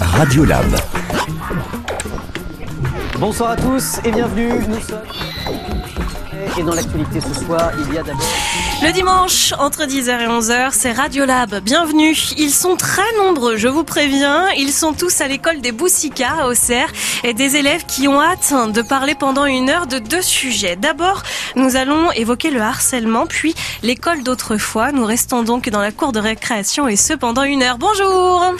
Radiolab. Bonsoir à tous et bienvenue. Nous sommes. Et dans l'actualité ce soir, il y a d'abord. Le dimanche, entre 10h et 11h, c'est Radiolab. Bienvenue. Ils sont très nombreux, je vous préviens. Ils sont tous à l'école des Boussika à Auxerre et des élèves qui ont hâte de parler pendant une heure de deux sujets. D'abord, nous allons évoquer le harcèlement, puis l'école d'autrefois. Nous restons donc dans la cour de récréation et ce pendant une heure. Bonjour.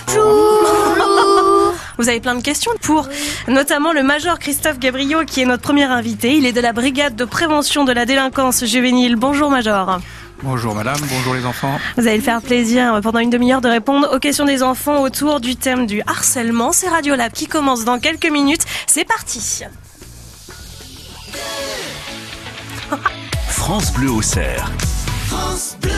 Vous avez plein de questions pour notamment le major Christophe Gabriot qui est notre premier invité. Il est de la brigade de prévention de la délinquance juvénile. Bonjour major. Bonjour madame, bonjour les enfants. Vous allez le faire plaisir pendant une demi-heure de répondre aux questions des enfants autour du thème du harcèlement. C'est Radiolab qui commence dans quelques minutes. C'est parti. France Bleu au cerf. France Bleu.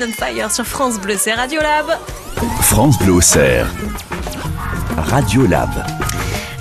Fire sur France Bleu, c'est Radiolab. France Bleu au cerf. Radiolab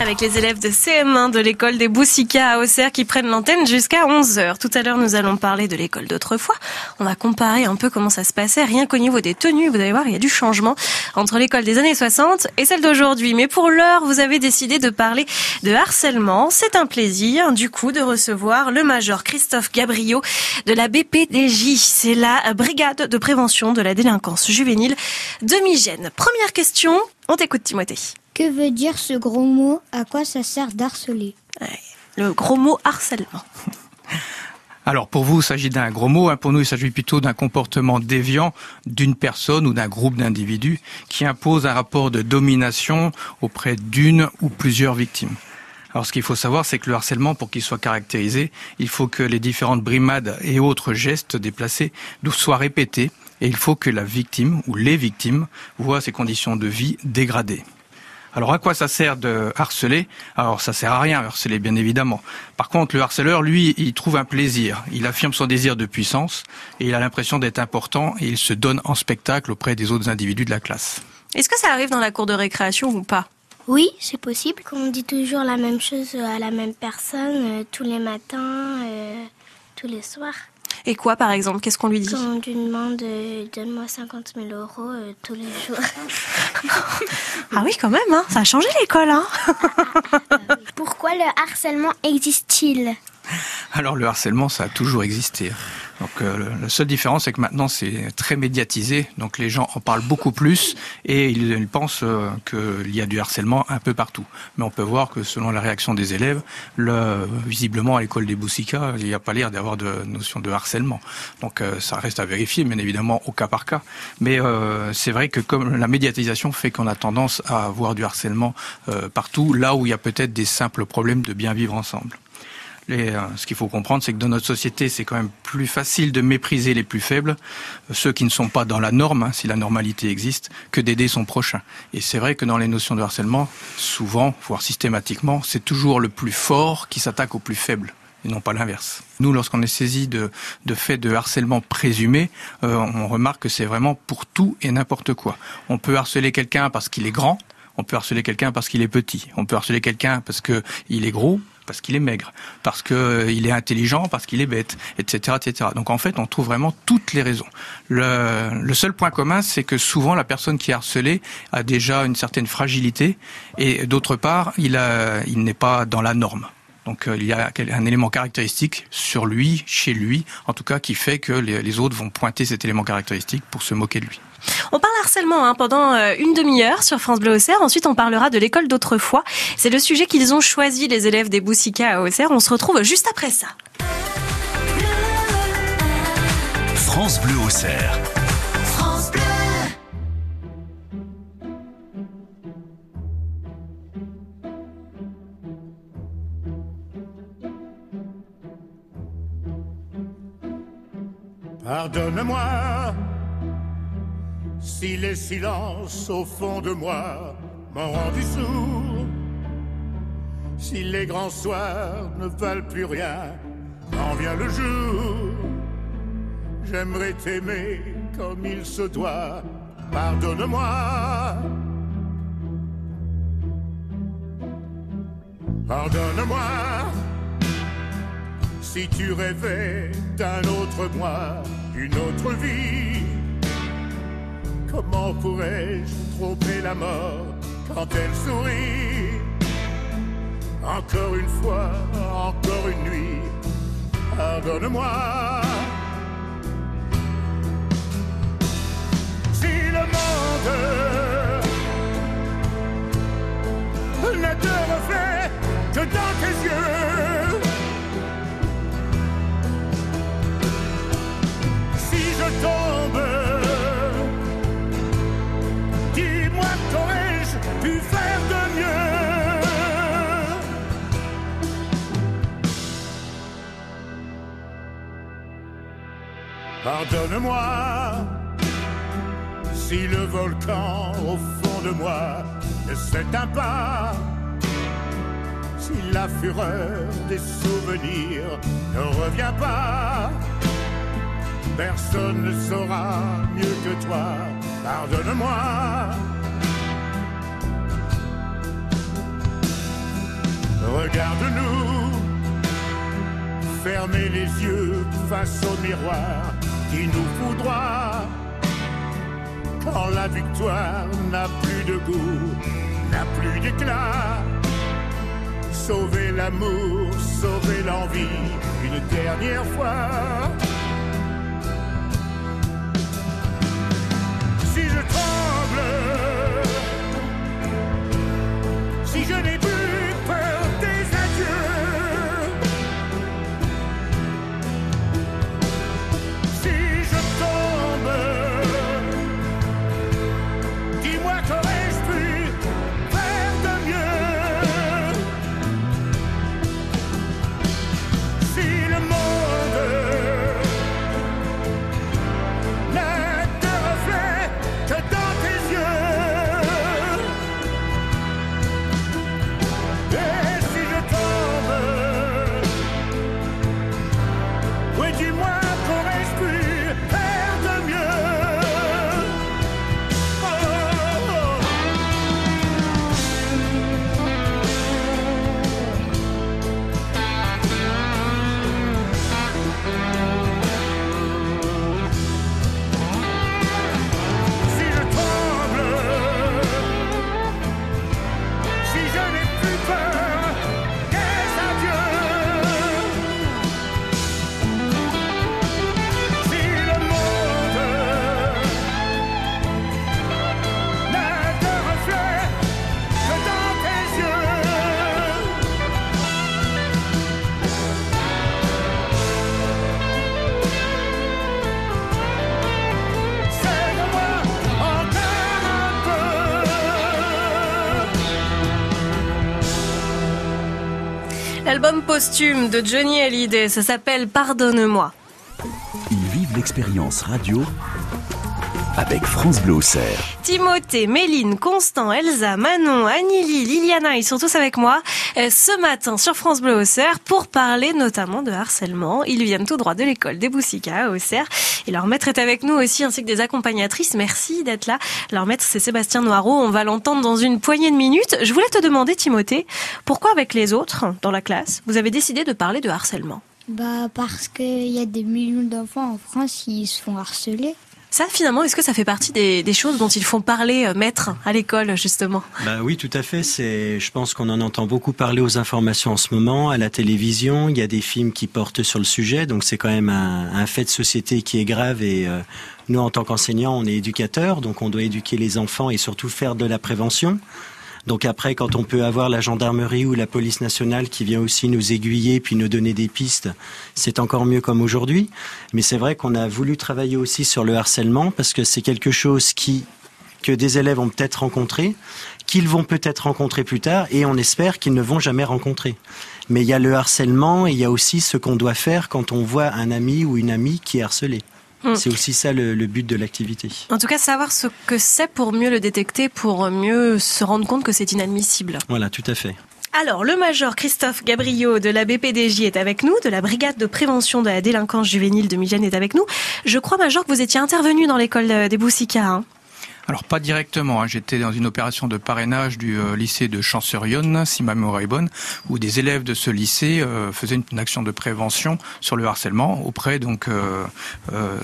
avec les élèves de CM1 de l'école des Boussika à Auxerre qui prennent l'antenne jusqu'à 11h. Tout à l'heure, nous allons parler de l'école d'autrefois. On va comparer un peu comment ça se passait, rien qu'au niveau des tenues. Vous allez voir, il y a du changement entre l'école des années 60 et celle d'aujourd'hui. Mais pour l'heure, vous avez décidé de parler de harcèlement. C'est un plaisir, du coup, de recevoir le major Christophe Gabriot de la BPDJ. C'est la brigade de prévention de la délinquance juvénile de Migène. Première question, on t'écoute Timothée. Que veut dire ce gros mot? À quoi ça sert d'harceler? Le gros mot harcèlement. Alors pour vous, il s'agit d'un gros mot. Hein. Pour nous, il s'agit plutôt d'un comportement déviant d'une personne ou d'un groupe d'individus qui impose un rapport de domination auprès d'une ou plusieurs victimes. Alors ce qu'il faut savoir, c'est que le harcèlement, pour qu'il soit caractérisé, il faut que les différentes brimades et autres gestes déplacés soient répétés et il faut que la victime ou les victimes voient ses conditions de vie dégradées. Alors à quoi ça sert de harceler? Alors ça sert à rien harceler bien évidemment. Par contre le harceleur lui il trouve un plaisir, il affirme son désir de puissance et il a l'impression d'être important et il se donne en spectacle auprès des autres individus de la classe. Est-ce que ça arrive dans la cour de récréation ou pas? Oui, c'est possible. Quand on dit toujours la même chose à la même personne euh, tous les matins, euh, tous les soirs. Et quoi, par exemple Qu'est-ce qu'on lui dit Quand on lui demande euh, donne-moi 50 000 euros euh, tous les jours. ah oui, quand même, hein ça a changé l'école. Hein Pourquoi le harcèlement existe-t-il? Alors le harcèlement, ça a toujours existé. Donc euh, la seule différence, c'est que maintenant c'est très médiatisé, donc les gens en parlent beaucoup plus et ils, pensent euh, qu'il y a du harcèlement un peu partout. Mais on peut voir que selon la réaction des élèves, le, visiblement à l'école des Boussika, il n'y a pas l'air d'avoir de notion de harcèlement. Donc euh, ça reste à vérifier, bien évidemment au cas par cas. Mais c'est vrai que comme la médiatisation fait qu'on a tendance à avoir du harcèlement partout, là où il y a peut-être des simples problèmes de bien vivre ensemble. Euh, ce qu'il faut comprendre, c'est que dans notre société, c'est quand même plus facile de mépriser les plus faibles, euh, ceux qui ne sont pas dans la norme, hein, si la normalité existe, que d'aider son prochain. Et c'est vrai que dans les notions de harcèlement, souvent, voire systématiquement, c'est toujours le plus fort qui s'attaque au plus faible et non pas l'inverse. Nous, lorsqu'on est saisi de, de faits de harcèlement présumé, euh, on remarque que c'est vraiment pour tout et n'importe quoi. On peut harceler quelqu'un parce qu'il est grand, on peut harceler quelqu'un parce qu'il est petit, on peut harceler quelqu'un parce qu'il est gros, parce qu'il est maigre, parce qu'il euh, est intelligent, parce qu'il est bête, etc., etc. Donc en fait, on trouve vraiment toutes les raisons. Le, seul point commun, c'est que souvent la personne qui est harcelée a déjà une certaine fragilité et d'autre part, il, n'est pas dans la norme. Donc euh, il y a un élément caractéristique sur lui, chez lui, en tout cas, qui fait que les autres vont pointer cet élément caractéristique pour se moquer de lui. On parle harcèlement hein, pendant euh, une demi-heure sur France Bleu Auxerre. Ensuite, on parlera de l'école d'autrefois. C'est le sujet qu'ils ont choisi, les élèves des Boussika à Auxerre. On se retrouve juste après ça. France Bleu Auxerre. France Bleu. Pardonne-moi si les silences au fond de moi m'ont rendu sourd, si les grands soirs ne valent plus rien, quand vient le jour, j'aimerais t'aimer comme il se doit, pardonne-moi. Pardonne-moi si tu rêvais d'un autre moi, d'une autre vie Comment pourrais-je tromper la mort quand elle sourit? Encore une fois, encore une nuit, pardonne-moi. Si le monde ne te reflète que dans tes yeux, si je tombe Pardonne-moi si le volcan au fond de moi ne s'éteint pas, si la fureur des souvenirs ne revient pas. Personne ne saura mieux que toi, pardonne-moi. Regarde-nous, fermez les yeux face au miroir qui nous foudroie. Quand la victoire n'a plus de goût, n'a plus d'éclat. Sauver l'amour, sauver l'envie, une dernière fois. L'album posthume de Johnny Hallyday, ça s'appelle Pardonne-moi. Ils vivent l'expérience radio avec France Bleu Auxerre. Timothée, Méline, Constant, Elsa, Manon, Anili, Liliana, ils sont tous avec moi euh, ce matin sur France Bleu Auxerre pour parler notamment de harcèlement. Ils viennent tout droit de l'école des Boussica à Auxerre et leur maître est avec nous aussi ainsi que des accompagnatrices. Merci d'être là. Leur maître c'est Sébastien Noireau, on va l'entendre dans une poignée de minutes. Je voulais te demander Timothée, pourquoi avec les autres dans la classe, vous avez décidé de parler de harcèlement? Bah parce qu'il y a des millions d'enfants en France qui se font harceler. Ça, finalement, est-ce que ça fait partie des, choses dont ils font parler euh, maître à l'école, justement? Bah oui, tout à fait. C'est, je pense qu'on en entend beaucoup parler aux informations en ce moment, à la télévision. Il y a des films qui portent sur le sujet, donc c'est quand même un, un fait de société qui est grave. Et euh, nous, en tant qu'enseignants, on est éducateurs, donc on doit éduquer les enfants et surtout faire de la prévention. Donc après, quand on peut avoir la gendarmerie ou la police nationale qui vient aussi nous aiguiller puis nous donner des pistes, c'est encore mieux comme aujourd'hui. Mais c'est vrai qu'on a voulu travailler aussi sur le harcèlement parce que c'est quelque chose qui que des élèves ont peut-être rencontré, qu'ils vont peut-être rencontrer plus tard, et on espère qu'ils ne vont jamais rencontrer. Mais il y a le harcèlement et il y a aussi ce qu'on doit faire quand on voit un ami ou une amie qui est harcelé. Hmm. C'est aussi ça le, le but de l'activité. En tout cas, savoir ce que c'est pour mieux le détecter, pour mieux se rendre compte que c'est inadmissible. Voilà, tout à fait. Alors, le major Christophe Gabriot de la BPDJ est avec nous, de la brigade de prévention de la délinquance juvénile de Migène est avec nous. Je crois, major, que vous étiez intervenu dans l'école euh, des Boussica. Hein Alors pas directement, hein. j'étais dans une opération de parrainage du euh, lycée de Champs-sur-Yonne, si ma mémoire est bonne, où des élèves de ce lycée euh, faisaient une, une action de prévention sur le harcèlement auprès donc euh,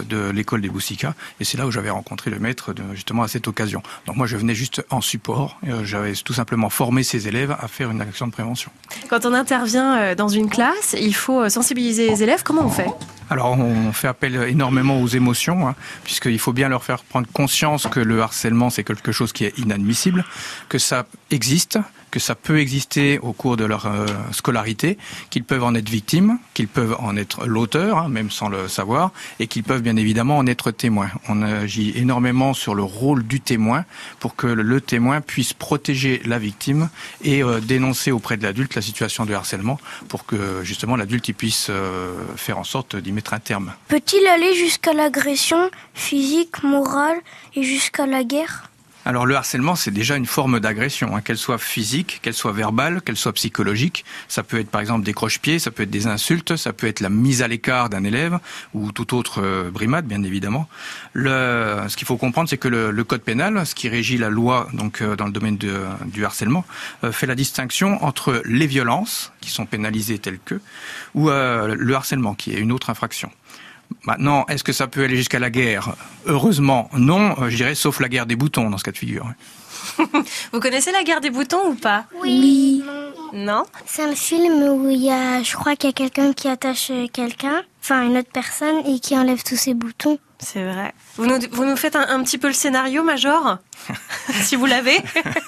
de l'école des Boussica, et c'est là où j'avais rencontré le maître de, justement à cette occasion. Donc moi je venais juste en support, j'avais tout simplement formé ces élèves à faire une action de prévention. Quand on intervient dans une classe, il faut sensibiliser les élèves. Comment on fait? Alors on fait appel énormément aux émotions, hein, puisqu'il faut bien leur faire prendre conscience que le harcèlement c'est quelque chose qui est inadmissible, que ça existe, que ça peut exister au cours de leur euh, scolarité, qu'ils peuvent en être victimes, qu'ils peuvent en être l'auteur, hein, même sans le savoir, et qu'ils peuvent bien évidemment en être témoins. On agit énormément sur le rôle du témoin pour que le, témoin puisse protéger la victime et euh, dénoncer auprès de l'adulte la situation de harcèlement pour que justement l'adulte puisse euh, faire en sorte d'y mettre un terme. Peut-il aller jusqu'à l'agression physique, morale et jusqu'à la guerre? Alors le harcèlement, c'est déjà une forme d'agression, hein, qu'elle soit physique, qu'elle soit verbale, qu'elle soit psychologique. Ça peut être par exemple des croche-pieds, ça peut être des insultes, ça peut être la mise à l'écart d'un élève ou toute autre euh, brimade, bien évidemment. Le, ce qu'il faut comprendre, c'est que le, le, code pénal, ce qui régit la loi donc euh, dans le domaine de, du harcèlement, euh, fait la distinction entre les violences qui sont pénalisées telles que ou euh, le harcèlement qui est une autre infraction. Maintenant, est-ce que ça peut aller jusqu'à la guerre Heureusement, non, euh, je dirais, sauf la guerre des boutons dans ce cas de figure. Vous connaissez la guerre des boutons ou pas Oui. Non C'est un film où il y a, je crois qu'il y a quelqu'un qui attache quelqu'un, enfin une autre personne, et qui enlève tous ses boutons. C'est vrai. Vous nous, vous nous faites un, un, petit peu le scénario, Major Si vous l'avez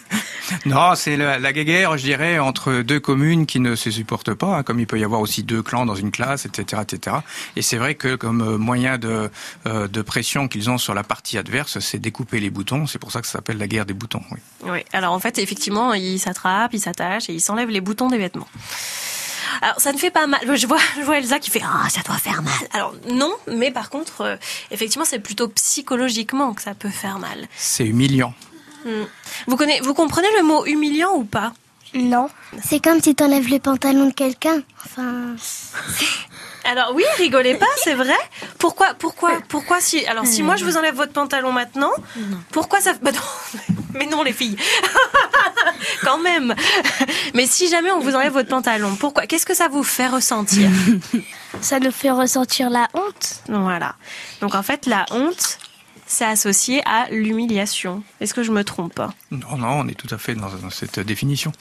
Non, c'est la, la, guéguerre, je dirais, entre deux communes qui ne se supportent pas, hein, comme il peut y avoir aussi deux clans dans une classe, etc. etc. Et c'est vrai que comme moyen de, euh, de pression qu'ils ont sur la partie adverse, c'est découper les boutons. C'est pour ça que ça s'appelle la guerre des boutons. Oui. oui. Alors en fait, effectivement, ils s'attrapent, ils s'attachent et ils s'enlèvent les boutons des vêtements. Alors ça ne fait pas mal. Je vois, je vois Elsa qui fait ah oh, ça doit faire mal. Alors non, mais par contre, euh, effectivement, c'est plutôt psychologiquement que ça peut faire mal. C'est humiliant. Hmm. Vous, connaissez, vous comprenez le mot humiliant ou pas? Non. C'est comme si t'enlèves les pantalons de quelqu'un. Enfin. Alors oui, rigolez pas, c'est vrai. Pourquoi, pourquoi, pourquoi si Alors si moi je vous enlève votre pantalon maintenant, non. pourquoi ça bah non, Mais non les filles, quand même. Mais si jamais on vous enlève votre pantalon, pourquoi Qu'est-ce que ça vous fait ressentir? Ça nous fait ressentir la honte. Voilà. Donc en fait la honte, c'est associé à l'humiliation. Est-ce que je me trompe? Pas Non, non, on est tout à fait dans, dans cette définition.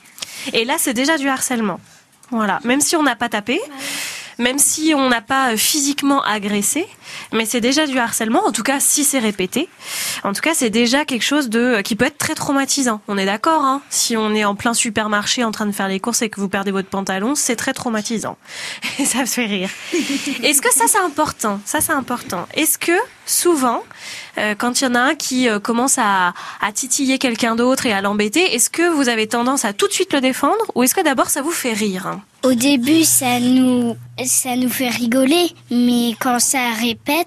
Et là, c'est déjà du harcèlement. Voilà. Même si on n'a pas tapé, même si on n'a pas physiquement agressé, mais c'est déjà du harcèlement. En tout cas, si c'est répété, en tout cas, c'est déjà quelque chose de qui peut être très traumatisant. On est d'accord. Hein si on est en plein supermarché en train de faire les courses et que vous perdez votre pantalon, c'est très traumatisant. Et ça me fait rire. Est-ce que ça c'est important? Ça c'est important. Est-ce que souvent euh, quand il y en a un qui euh, commence à, à titiller quelqu'un d'autre et à l'embêter, est-ce que vous avez tendance à tout de suite le défendre ou est-ce que d'abord ça vous fait rire Au début, ça nous, ça nous fait rigoler, mais quand ça répète,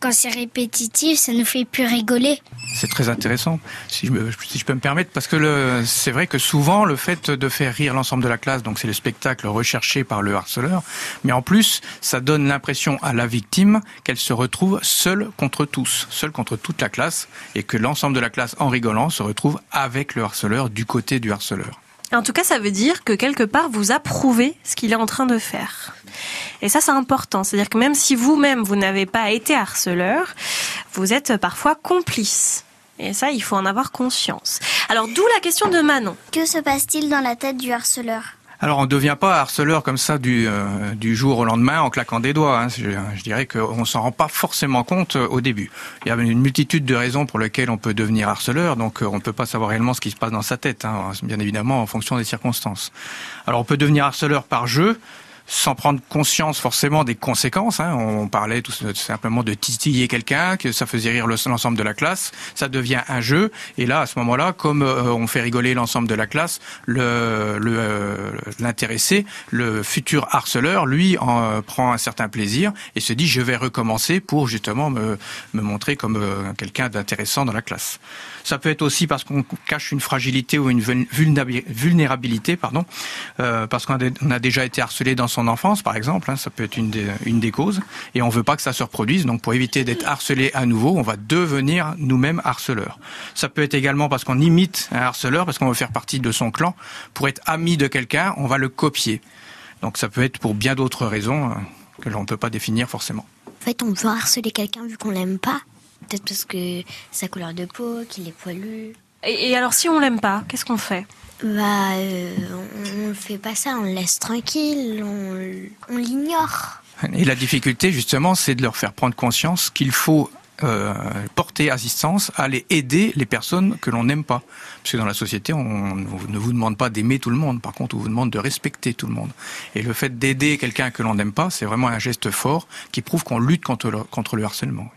quand c'est répétitif, ça nous fait plus rigoler. C'est très intéressant, si je, si je peux me permettre, parce que c'est vrai que souvent le fait de faire rire l'ensemble de la classe, donc c'est le spectacle recherché par le harceleur, mais en plus ça donne l'impression à la victime qu'elle se retrouve seule contre tous, seule contre toute la classe, et que l'ensemble de la classe, en rigolant, se retrouve avec le harceleur, du côté du harceleur. En tout cas, ça veut dire que quelque part, vous approuvez ce qu'il est en train de faire. Et ça, c'est important. C'est-à-dire que même si vous-même, vous n'avez pas été harceleur, vous êtes parfois complice. Et ça, il faut en avoir conscience. Alors, d'où la question de Manon. Que se passe-t-il dans la tête du harceleur? Alors on ne devient pas harceleur comme ça du, euh, du jour au lendemain en claquant des doigts. hein. Je, dirais qu'on s'en rend pas forcément compte euh, au début. Il y a une multitude de raisons pour lesquelles on peut devenir harceleur, donc euh, on ne peut pas savoir réellement ce qui se passe dans sa tête, hein, bien évidemment en fonction des circonstances. Alors on peut devenir harceleur par jeu, sans prendre conscience forcément des conséquences. hein. On parlait tout simplement de titiller quelqu'un, que ça faisait rire le- l'ensemble de la classe. Ça devient un jeu. Et là, à ce moment-là, comme euh, on fait rigoler l'ensemble de la classe, le le, euh, l'intéressé, le futur harceleur, lui, en, euh, prend un certain plaisir et se dit je vais recommencer pour justement me, me montrer comme quelqu'un d'intéressant dans la classe. Ça peut être aussi parce qu'on cache une fragilité ou une vul- vulnérabi- vulnérabilité, pardon, euh, parce qu'on a déjà été harcelé dans son enfance, par exemple. hein, ça peut être une des, une des causes, et on veut pas que ça se reproduise. Donc, pour éviter d'être harcelé à nouveau, on va devenir nous-mêmes harceleurs. Ça peut être également parce qu'on imite un harceleur, parce qu'on veut faire partie de son clan. Pour être ami de quelqu'un, on va le copier. Donc, ça peut être pour bien d'autres raisons euh, que l'on ne peut pas définir forcément. En fait, on veut harceler quelqu'un vu qu'on l'aime pas. Peut-être parce que sa couleur de peau, qu'il est poilu. Et, et alors, si on l'aime pas, qu'est-ce qu'on fait? Bah, euh, on, le fait pas ça, on le laisse tranquille, on, l'ignore. Et la difficulté, justement, c'est de leur faire prendre conscience qu'il faut euh, porter assistance, aller aider les personnes que l'on n'aime pas. Parce que dans la société, on ne vous demande pas d'aimer tout le monde. Par contre, on vous demande de respecter tout le monde. Et le fait d'aider quelqu'un que l'on n'aime pas, c'est vraiment un geste fort qui prouve qu'on lutte contre le, contre le harcèlement.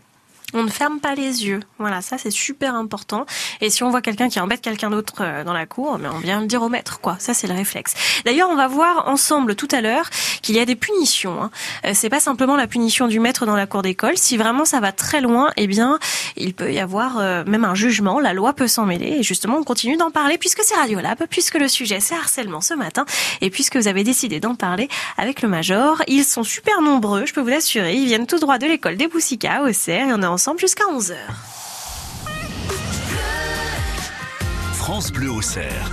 On ne ferme pas les yeux. Voilà, ça c'est super important. Et si on voit quelqu'un qui embête quelqu'un d'autre euh, dans la cour, on vient le dire au maître, quoi. Ça c'est le réflexe. D'ailleurs, on va voir ensemble tout à l'heure qu'il y a des punitions. Hein. Euh, C'est pas simplement la punition du maître dans la cour d'école. Si vraiment ça va très loin, eh bien, il peut y avoir euh, même un jugement. La loi peut s'en mêler. Et justement, on continue d'en parler puisque c'est Radiolab, puisque le sujet c'est harcèlement ce matin, et puisque vous avez décidé d'en parler avec le major. Ils sont super nombreux, je peux vous l'assurer. Ils viennent tout droit de l'école des Boussicas au Cerf ensemble jusqu'à 11h. France Bleu au cerf.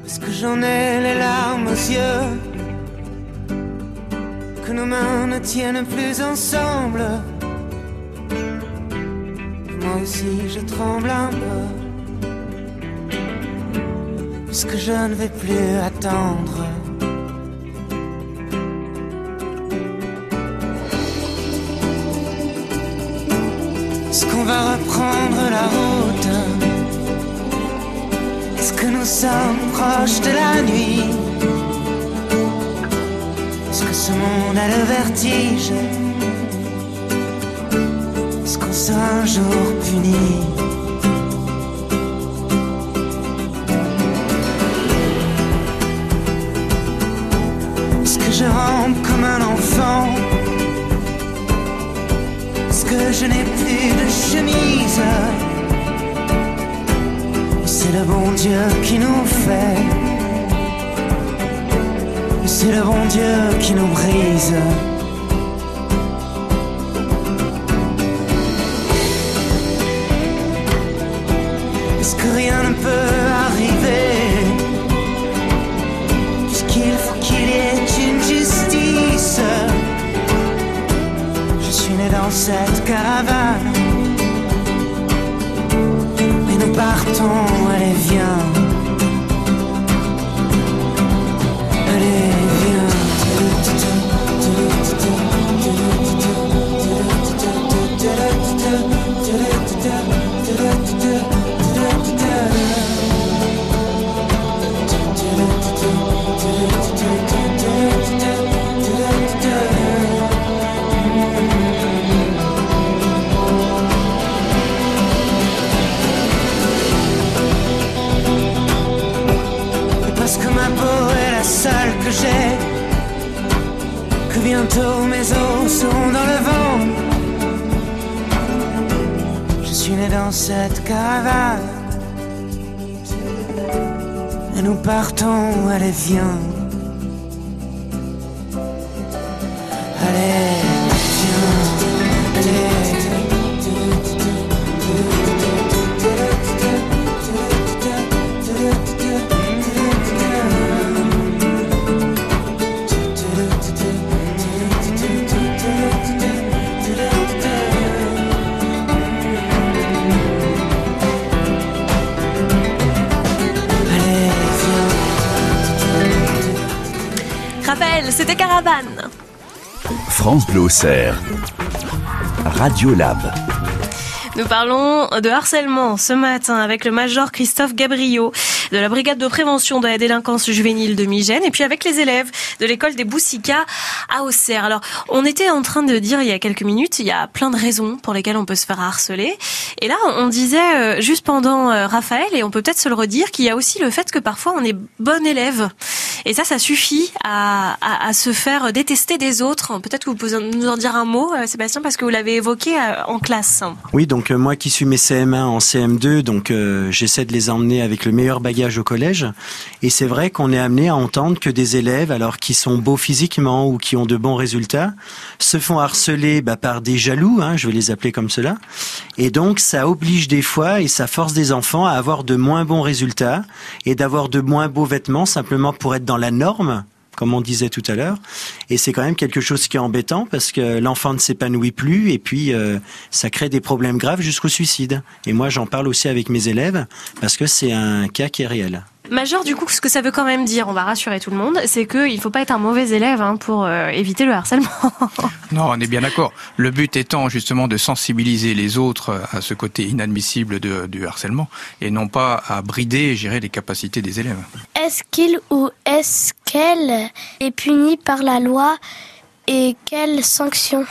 Parce que j'en ai les larmes aux yeux, que nos mains ne tiennent plus ensemble. Aussi je tremble un peu, puisque je ne vais plus attendre. Est-ce qu'on va reprendre la route? Est-ce que nous sommes proches de la nuit? Est-ce que ce monde a le vertige? Un jour puni Est-ce que je rampe comme un enfant Est-ce que je n'ai plus de chemise c'est le bon Dieu qui nous fait. C'est le bon Dieu qui nous brise. Radio Lab. Nous parlons de harcèlement ce matin avec le major Christophe Gabriot de la brigade de prévention de la délinquance juvénile de Migène et puis avec les élèves de l'école des Boussicas à Auxerre. Alors, on était en train de dire il y a quelques minutes, il y a plein de raisons pour lesquelles on peut se faire harceler. Et là, on disait euh, juste pendant euh, Raphaël, et on peut peut-être se le redire, qu'il y a aussi le fait que parfois on est bon élève. Et ça, ça suffit à, se faire détester des autres. Peut-être que vous pouvez nous en dire un mot, euh, Sébastien, parce que vous l'avez évoqué euh, en classe. Oui, donc euh, moi qui suis mes CM1 en CM2, donc j'essaie de les emmener avec le meilleur bagage au collège. Et c'est vrai qu'on est amené à entendre que des élèves, alors qui sont beaux physiquement ou qui ont de bons résultats, se font harceler bah, par des jaloux, hein, je vais les appeler comme cela. Et donc ça oblige des fois et ça force des enfants à avoir de moins bons résultats et d'avoir de moins beaux vêtements simplement pour être dans la norme comme on disait tout à l'heure. Et c'est quand même quelque chose qui est embêtant parce que l'enfant ne s'épanouit plus et puis euh, ça crée des problèmes graves jusqu'au suicide. Et moi, j'en parle aussi avec mes élèves parce que c'est un cas qui est réel. Major, du coup, ce que ça veut quand même dire, on va rassurer tout le monde, c'est qu'il ne faut pas être un mauvais élève hein, pour euh, éviter le harcèlement. Non, on est bien d'accord. Le but étant justement de sensibiliser les autres à ce côté inadmissible de- du harcèlement et non pas à brider et gérer les capacités des élèves. Est-ce qu'il ou est-ce qu'elle est punie par la loi et quelles sanctions?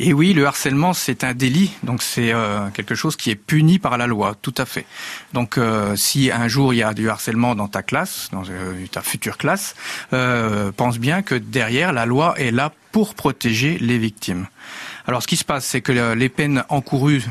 Et oui, le harcèlement, c'est un délit, donc c'est euh, quelque chose qui est puni par la loi, tout à fait. Donc euh, si un jour il y a du harcèlement dans ta classe, dans euh, ta future classe, pense bien que derrière, la loi est là pour protéger les victimes. Alors, ce qui se passe, c'est que les peines encourues,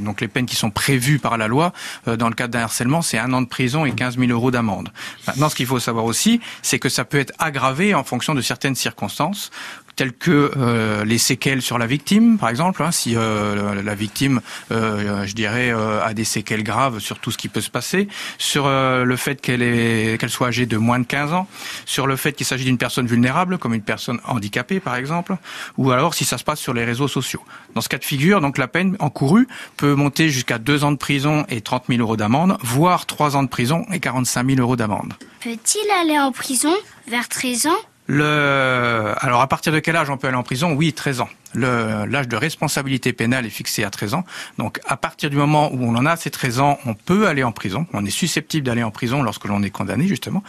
donc les peines qui sont prévues par la loi, dans le cadre d'un harcèlement, c'est un an de prison et 15 000 euros d'amende. Maintenant, ce qu'il faut savoir aussi, c'est que ça peut être aggravé en fonction de certaines circonstances telles que euh, les séquelles sur la victime, par exemple, hein, si euh, la victime, euh, je dirais, euh, a des séquelles graves sur tout ce qui peut se passer, sur euh, le fait qu'elle qu'elle soit âgée de moins de 15 ans, sur le fait qu'il s'agit d'une personne vulnérable, comme une personne handicapée, par exemple, ou alors si ça se passe sur les réseaux sociaux. Dans ce cas de figure, donc la peine encourue peut monter jusqu'à deux ans de prison et 30 000 euros d'amende, voire trois ans de prison et 45 000 euros d'amende. Peut-il aller en prison vers 13 ans Le... Alors, à partir de quel âge on peut aller en prison? Oui, 13 ans. L'âge de responsabilité pénale est fixé à 13 ans. Donc, à partir du moment où on en a ces 13 ans, on peut aller en prison. On est susceptible d'aller en prison lorsque l'on est condamné, justement.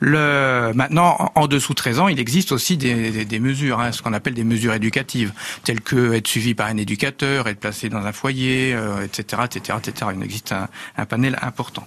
Le... Maintenant, en en dessous de 13 ans, il existe aussi des, des- des mesures, hein, ce qu'on appelle des mesures éducatives, telles que être suivi par un éducateur, être placé dans un foyer, euh, etc., etc., etc. Il existe un, un panel important.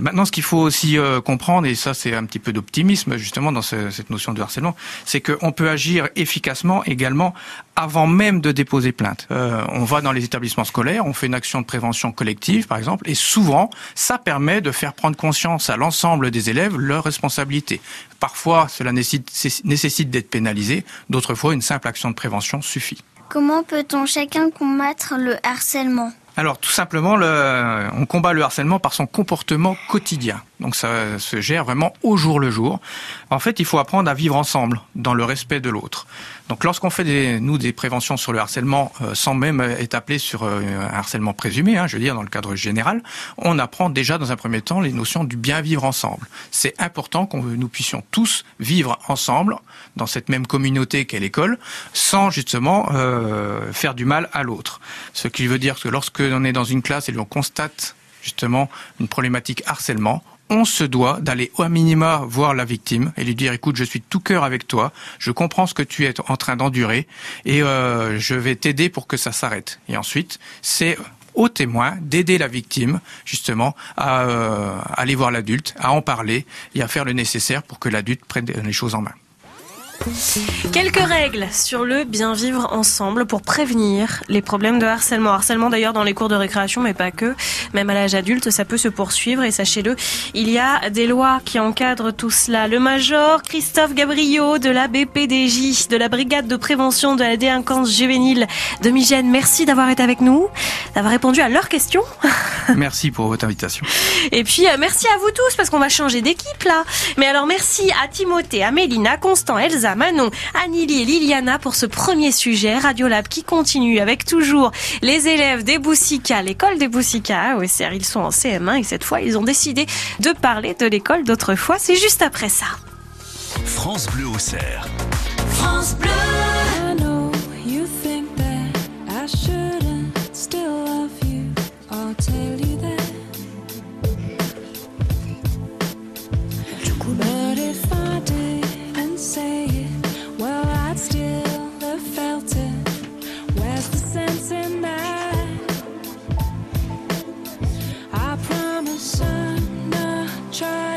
Maintenant, ce qu'il faut aussi euh, comprendre, et ça c'est un petit peu d'optimisme justement dans ce- cette notion de harcèlement, c'est qu'on peut agir efficacement également avant même de déposer plainte. Euh, on va dans les établissements scolaires, on fait une action de prévention collective par exemple, et souvent ça permet de faire prendre conscience à l'ensemble des élèves leurs responsabilités. Parfois cela nécessite, nécessite d'être pénalisé, d'autres fois une simple action de prévention suffit. Comment peut-on chacun combattre le harcèlement? Alors tout simplement, le, on combat le harcèlement par son comportement quotidien. Donc ça se gère vraiment au jour le jour. En fait, il faut apprendre à vivre ensemble, dans le respect de l'autre. Donc lorsqu'on fait nous des préventions sur le harcèlement, euh, sans même être appelé sur euh, un harcèlement présumé, hein, je veux dire dans le cadre général, on apprend déjà dans un premier temps les notions du bien vivre ensemble. C'est important qu'on nous puissions tous vivre ensemble dans cette même communauté qu'est l'école, sans justement euh, faire du mal à l'autre. Ce qui veut dire que lorsque l'on est dans une classe et l'on constate justement une problématique harcèlement, on se doit d'aller au minima voir la victime et lui dire écoute je suis tout cœur avec toi je comprends ce que tu es en train d'endurer et euh, je vais t'aider pour que ça s'arrête. Et ensuite c'est au témoin d'aider la victime justement à euh, aller voir l'adulte à en parler et à faire le nécessaire pour que l'adulte prenne les choses en main Quelques règles sur le bien vivre ensemble pour prévenir les problèmes de harcèlement. Harcèlement d'ailleurs dans les cours de récréation, mais pas que. Même à l'âge adulte, ça peut se poursuivre et sachez-le, il y a des lois qui encadrent tout cela. Le major Christophe Gabriot de la BPDJ, de la Brigade de prévention de la délinquance juvénile de Migène, merci d'avoir été avec nous, d'avoir répondu à leurs questions. Merci pour votre invitation. Et puis euh, merci à vous tous parce qu'on va changer d'équipe là. Mais alors merci à Timothée, à Mélina, Constant, Elsa, Manon, Anneli et Liliana pour ce premier sujet Radiolab qui continue avec toujours les élèves des Boussica, l'école des Boussica à OSR. Ils sont en CM1 et cette fois ils ont décidé de parler de l'école d'autrefois. C'est juste après ça. France Bleu au cerf. France Bleu. try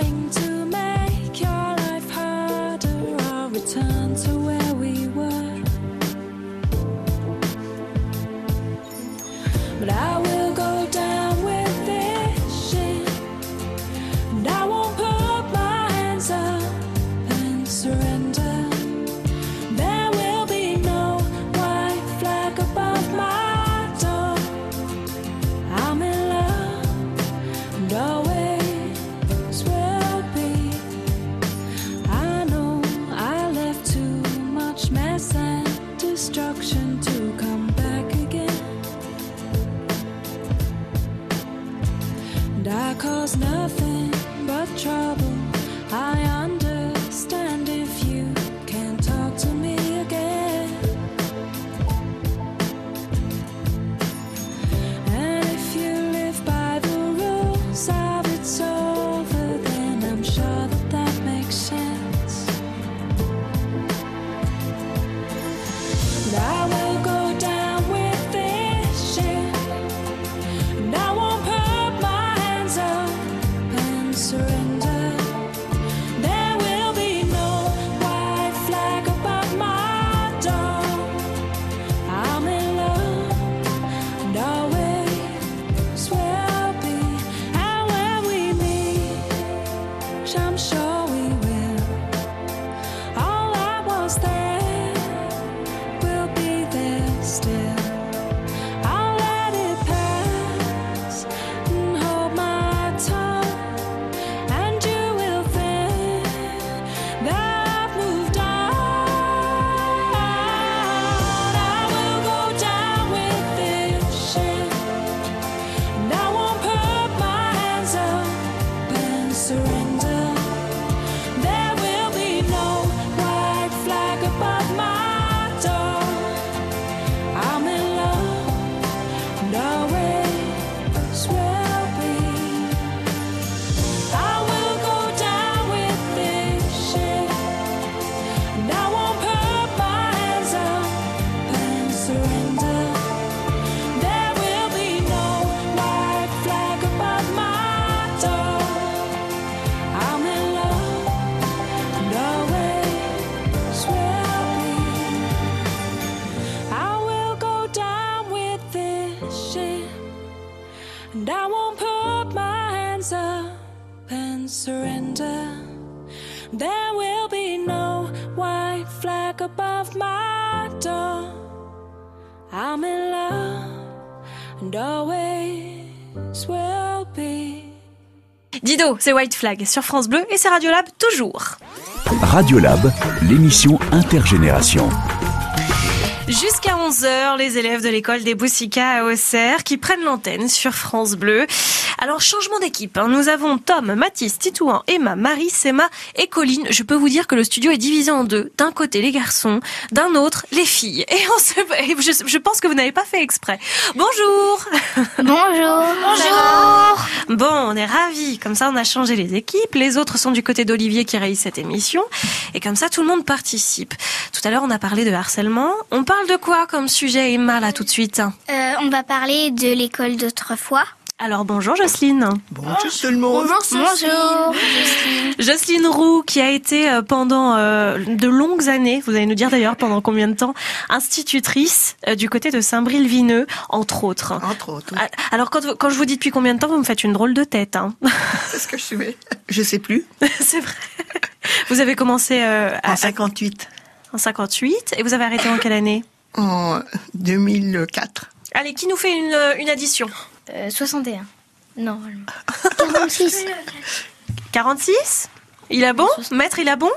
C'est White Flag sur France Bleu et c'est Radiolab toujours. Radiolab, l'émission intergénération. Jusqu'à 11h, les élèves de l'école des Boussicas à Auxerre qui prennent l'antenne sur France Bleu. Alors, changement d'équipe. hein. Nous avons Tom, Mathis, Titouan, Emma, Marie, Sema et Colline. Je peux vous dire que le studio est divisé en deux. D'un côté, les garçons, d'un autre, les filles. Et, on se... et je, je pense que vous n'avez pas fait exprès. Bonjour Bonjour. Bonjour. Bon, on est ravis. Comme ça, on a changé les équipes. Les autres sont du côté d'Olivier qui réalise cette émission. Et comme ça, tout le monde participe. Tout à l'heure, on a parlé de harcèlement. On parle de quoi comme sujet, Emma, là, tout de suite Euh, on va parler de l'école d'autrefois. Alors, bonjour, Jocelyne. Bonjour tout le monde. Bonjour. Jocelyne Roux, qui a été euh, pendant euh, de longues années, vous allez nous dire d'ailleurs pendant combien de temps, institutrice du côté de Saint-Bril-Vineux, entre autres. Entre autres. oui. Ah, Alors, quand, quand je vous dis depuis combien de temps, vous me faites une drôle de tête. Hein. Est-ce que je suis Je sais plus. C'est vrai. Vous avez commencé euh, à, En 58. en 58 et vous avez arrêté en quelle année? En 2004. Allez, qui nous fait une, euh, une addition Euh, 61. Non. 46. 46 Il a bon Maître, il a bon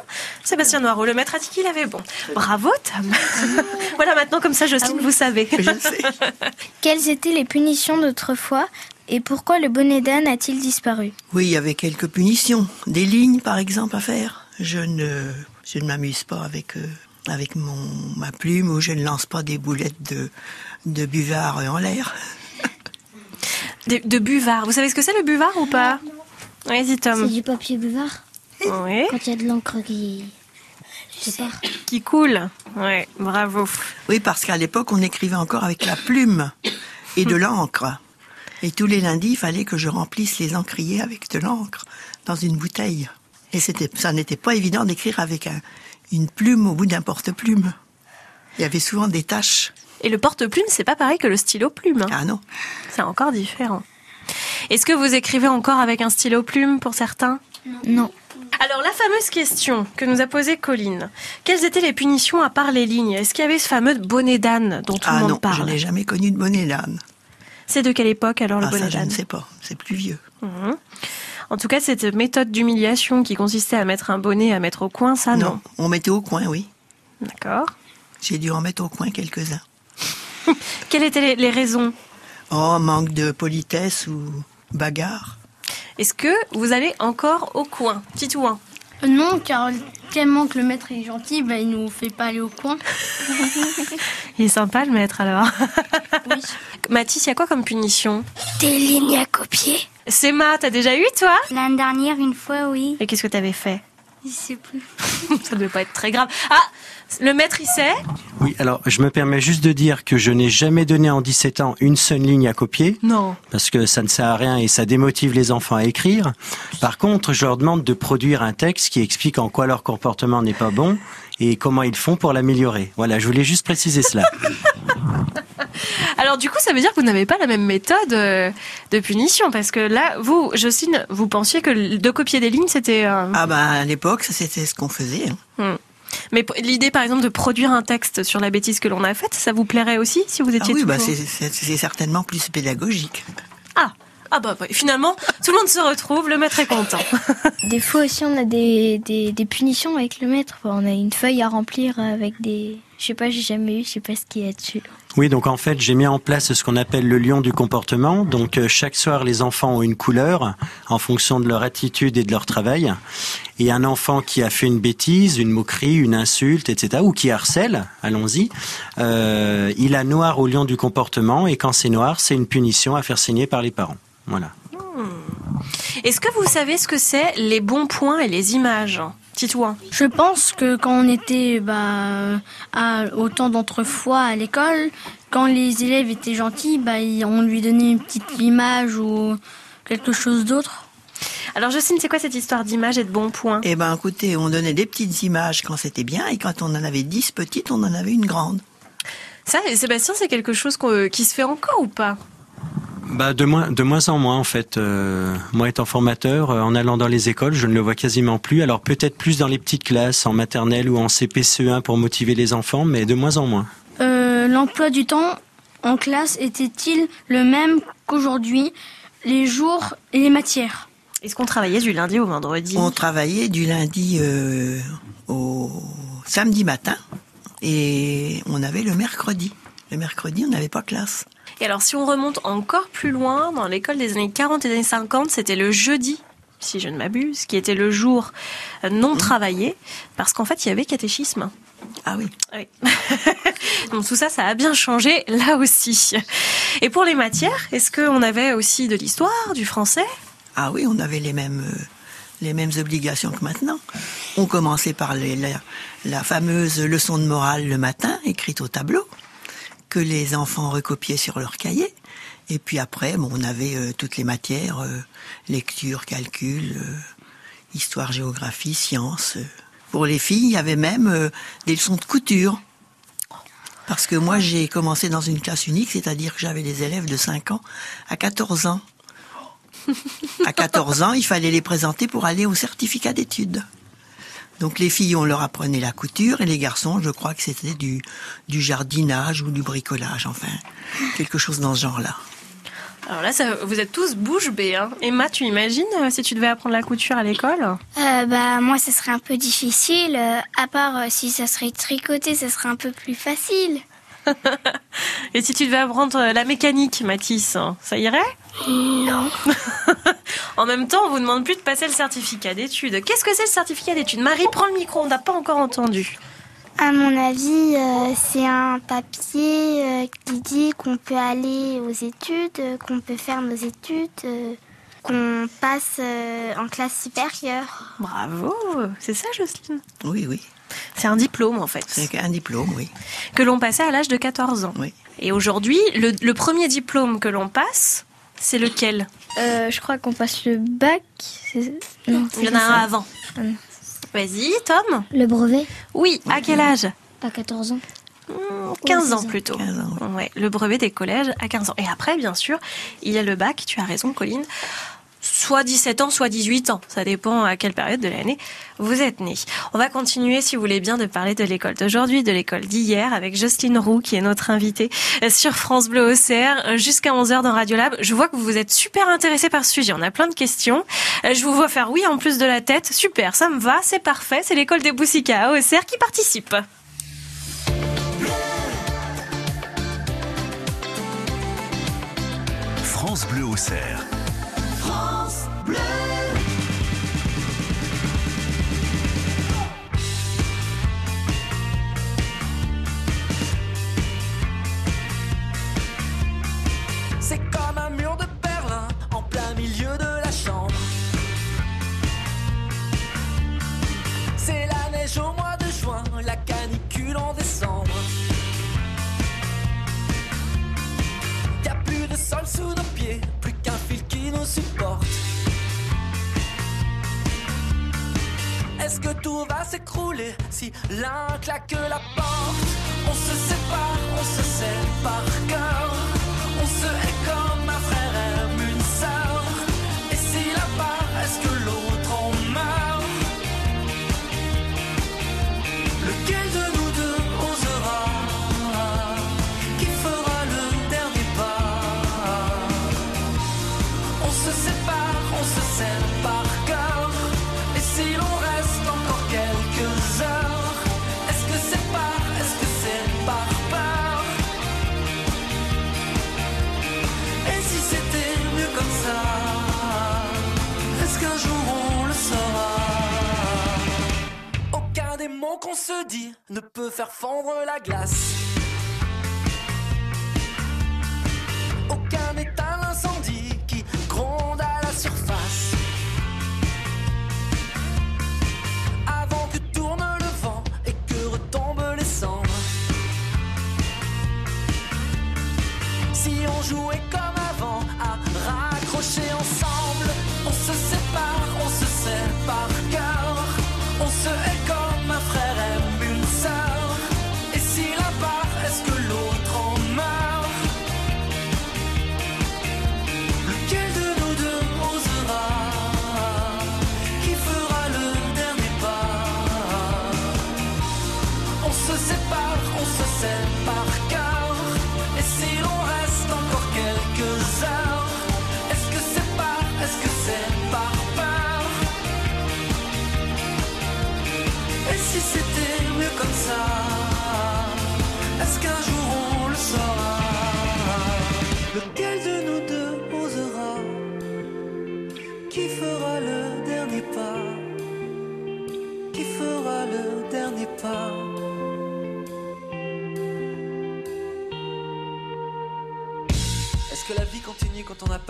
Sébastien Noireau, le maître a dit qu'il avait bon. Bravo, Tom. voilà, maintenant, comme ça, Jocelyne, vous savez. Je sais. Quelles étaient les punitions d'autrefois et pourquoi le bonnet d'âne a-t-il disparu? Oui, il y avait quelques punitions. Des lignes, par exemple, à faire. Je ne, je ne m'amuse pas avec, euh, avec mon, ma plume ou je ne lance pas des boulettes de, de buvard en l'air. De, de buvard. Vous savez ce que c'est le buvard ou pas? Vas-y, C'est Tom. du papier buvard? Oui. Quand il y a de l'encre qui. Je sais pas. Qui coule. Ouais, bravo. Oui, parce qu'à l'époque, on écrivait encore avec la plume et de l'encre. Et tous les lundis, il fallait que je remplisse les encriers avec de l'encre dans une bouteille. Et c'était, ça n'était pas évident d'écrire avec un- une plume au bout d'un porte-plume. Il y avait souvent des taches. Et le porte-plume, c'est pas pareil que le stylo plume. hein. Ah non. C'est encore différent. Est-ce que vous écrivez encore avec un stylo plume pour certains? Non. Alors, la fameuse question que nous a posée Colline. Quelles étaient les punitions à part les lignes? Est-ce qu'il y avait ce fameux bonnet d'âne dont tout Ah le monde non, je parle? n'ai jamais connu de bonnet d'âne. C'est de quelle époque alors le Ah bonnet ça, je d'âne? ne sais pas. C'est plus vieux. Mhm. En tout cas, cette méthode d'humiliation qui consistait à mettre un bonnet à mettre au coin, ça non. On mettait au coin, oui. D'accord. J'ai dû en mettre au coin quelques-uns. Quelles étaient les, les raisons Oh, manque de politesse ou bagarre. Est-ce que vous allez encore au coin? Titouin Non, car tellement que le maître est gentil, bah, il nous fait pas aller au coin. Il est sympa le maître alors. Mathis, il y a quoi comme punition? Des lignes à copier. Séma, t'as déjà eu toi? L'année dernière, une fois, oui. Et qu'est-ce que t'avais fait? Je sais plus. Ça ne devait pas être très grave. Ah Le maître il sait? Oui, alors je me permets juste de dire que je n'ai jamais donné en 17 ans une seule ligne à copier. Non. Parce que ça ne sert à rien et ça démotive les enfants à écrire. Par contre, je leur demande de produire un texte qui explique en quoi leur comportement n'est pas bon et comment ils font pour l'améliorer. Voilà, je voulais juste préciser cela. Alors du coup, ça veut dire que vous n'avez pas la même méthode euh, de punition parce que là, vous, Jocelyne, vous pensiez que de copier des lignes, c'était. euh, Ah ben, à l'époque, ça, c'était ce qu'on faisait. hein. hmm. Mais l'idée, par exemple, de produire un texte sur la bêtise que l'on a faite, ça vous plairait aussi si vous Ah étiez oui, bah, c'est, certainement plus pédagogique. Ah ah bah ouais, finalement, tout le monde se retrouve, le maître est content. Des fois aussi, on a des, des, des punitions avec le maître. Enfin, on a une feuille à remplir avec des. Je sais pas, j'ai jamais eu, je sais pas ce qu'il y a dessus. Oui, donc en fait, j'ai mis en place ce qu'on appelle le lion du comportement. Donc euh, chaque soir, les enfants ont une couleur en fonction de leur attitude et de leur travail. Et un enfant qui a fait une bêtise, une moquerie, une insulte, etc., ou qui harcèle, allons-y, euh, il a noir au lion du comportement. Et quand c'est noir, c'est une punition à faire signer par les parents. Voilà. Est-ce que vous savez ce que c'est les bons points et les images? Titouan. Je pense que quand on était bah, à, au temps d'autrefois à l'école, quand les élèves étaient gentils, bah, ils- on lui donnait une petite image ou quelque chose d'autre. Alors Jocelyne, c'est quoi cette histoire d'image et de bons points? Eh ben, écoutez, on donnait des petites images quand c'était bien, et quand on en avait dix petites, on en avait une grande. Ça, et Sébastien, c'est quelque chose qu'on- qui se fait encore ou pas? Bah de moins de moins en moins en fait. Euh, moi étant formateur, euh, en allant dans les écoles, je ne le vois quasiment plus. Alors peut-être plus dans les petites classes, en maternelle ou en CPCE1 pour motiver les enfants, mais de moins en moins. Euh, L'emploi du temps en classe était-il le même qu'aujourd'hui, les jours et les matières? Est-ce qu'on travaillait du lundi au vendredi? On travaillait du lundi euh, au samedi matin Et on avait le mercredi. Le mercredi, on n'avait pas classe. Et alors, si on remonte encore plus loin, dans l'école des années 40 et des années 50, c'était le jeudi, si je ne m'abuse, qui était le jour non travaillé, parce qu'en fait, il y avait catéchisme. Ah oui. Oui. Donc tout ça, ça a bien changé là aussi. Et pour les matières, est-ce qu'on avait aussi de l'histoire, du français? Ah oui, on avait les mêmes, euh, les mêmes obligations que maintenant. On commençait par les- la, la fameuse leçon de morale le matin, écrite au tableau, que les enfants recopiaient sur leur cahier. Et puis après, bon, on avait euh, toutes les matières, euh, lecture, calcul, euh, histoire, géographie, sciences. Pour les filles, il y avait même des leçons de couture. Parce que moi, j'ai commencé dans une classe unique, c'est-à-dire que j'avais des élèves de 5 ans à 14 ans. À 14 ans, il fallait les présenter pour aller au certificat d'études. Donc les filles, on leur apprenait la couture et les garçons, je crois que c'était du, du jardinage ou du bricolage, enfin, quelque chose dans ce genre-là. Alors là, ça- vous êtes tous bouche bée. Hein. Emma, tu imagines euh, si tu devais apprendre la couture à l'école? Euh, bah moi ça serait un peu difficile. euh, à part euh, si ça serait tricoté, ça serait un peu plus facile. Et si tu devais apprendre euh, la mécanique, Mathis, hein, ça irait? Non. En même temps, on vous demande plus de passer le certificat d'études. Qu'est-ce que c'est le certificat d'études? Marie, prends le micro, on n'a pas encore entendu. À mon avis, euh, c'est un papier euh, qui dit qu'on peut aller aux études, euh, qu'on peut faire nos études, euh, qu'on passe euh, en classe supérieure. Bravo, c'est ça, Jocelyne? Oui, oui. C'est un diplôme, en fait. C'est un diplôme, oui. Que l'on passait à l'âge de 14 ans. Oui. Et aujourd'hui, le, le premier diplôme que l'on passe, c'est lequel? Euh, je crois qu'on passe le bac. Non, Il y en a un avant. Vas-y, Tom Le brevet? Oui, à quel âge? À 14 ans. 15 Ouais, ans c'est ça. plutôt. Ouais, le brevet des collèges à 15 ans. Et après, bien sûr, il y a le bac, tu as raison, Colline. Soit 17 ans, soit 18 ans. Ça dépend à quelle période de l'année vous êtes né. On va continuer, si vous voulez bien, de parler de l'école d'aujourd'hui, de l'école d'hier, avec Jocelyne Roux, qui est notre invitée sur France Bleu euh, jusqu'à 11h dans Radiolab. Je vois que vous êtes super intéressé par ce sujet. On a plein de questions. Euh, Je vous vois faire oui en plus de la tête. Super, ça me va, c'est parfait. C'est l'école des Boussicas à Auxerre qui participe. France Bleu cerf. Qu'on se dit ne peut faire fondre la glace. Aucun éteint l'incendie qui gronde à la surface. Avant que tourne le vent et que retombent les cendres. Si on jouait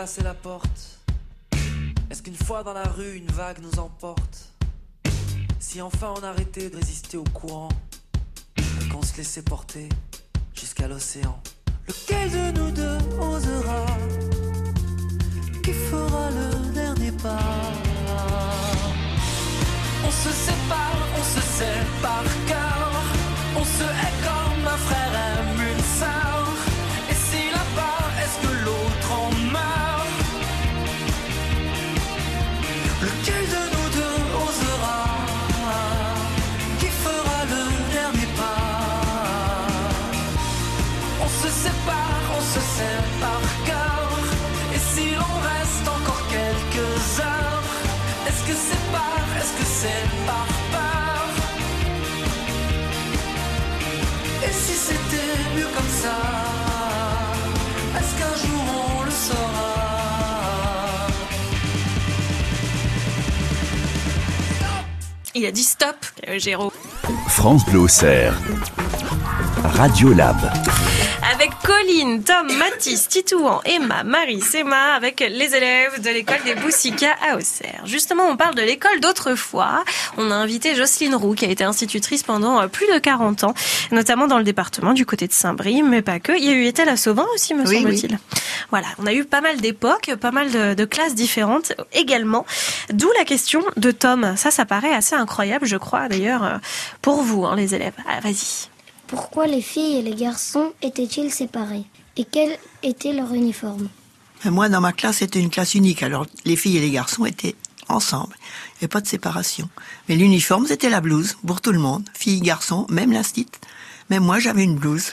passé la porte. Est-ce qu'une fois dans la rue, une vague nous emporte? Si enfin on arrêtait de résister au courant Et qu'on se laissait porter jusqu'à l'océan. Lequel de nous deux osera? Qui fera le dernier pas? On se sépare, on se par cœur On se hait comme un frère aime comme ça Est-ce qu'un jour on le saura? Il a dit stop, euh, Géraud. France Bleu. Radio Lab. Avec Colline, Tom, Mathis, Titouan, Emma, Marie, Sema, avec les élèves de l'école des Boussicas à Auxerre. Justement, on parle de l'école d'autrefois. On a invité Jocelyne Roux, qui a été institutrice pendant euh, plus de 40 ans, notamment dans le département du côté de Saint-Brie, mais pas que. Il y a eu Étel à Sauvin aussi, me Oui, semble-t-il. Voilà, on a eu pas mal d'époques, pas mal de, de classes différentes également. D'où la question de Tom. Ça, ça paraît assez incroyable, je crois, d'ailleurs, euh, pour vous, hein, les élèves. Ah, vas-y. Pourquoi les filles et les garçons étaient-ils séparés Et quel était leur uniforme Moi, dans ma classe, c'était une classe unique. Alors, les filles et les garçons étaient ensemble. Il n'y avait pas de séparation. Mais l'uniforme, c'était la blouse pour tout le monde. Filles, garçons, même l'instit. Même moi, j'avais une blouse.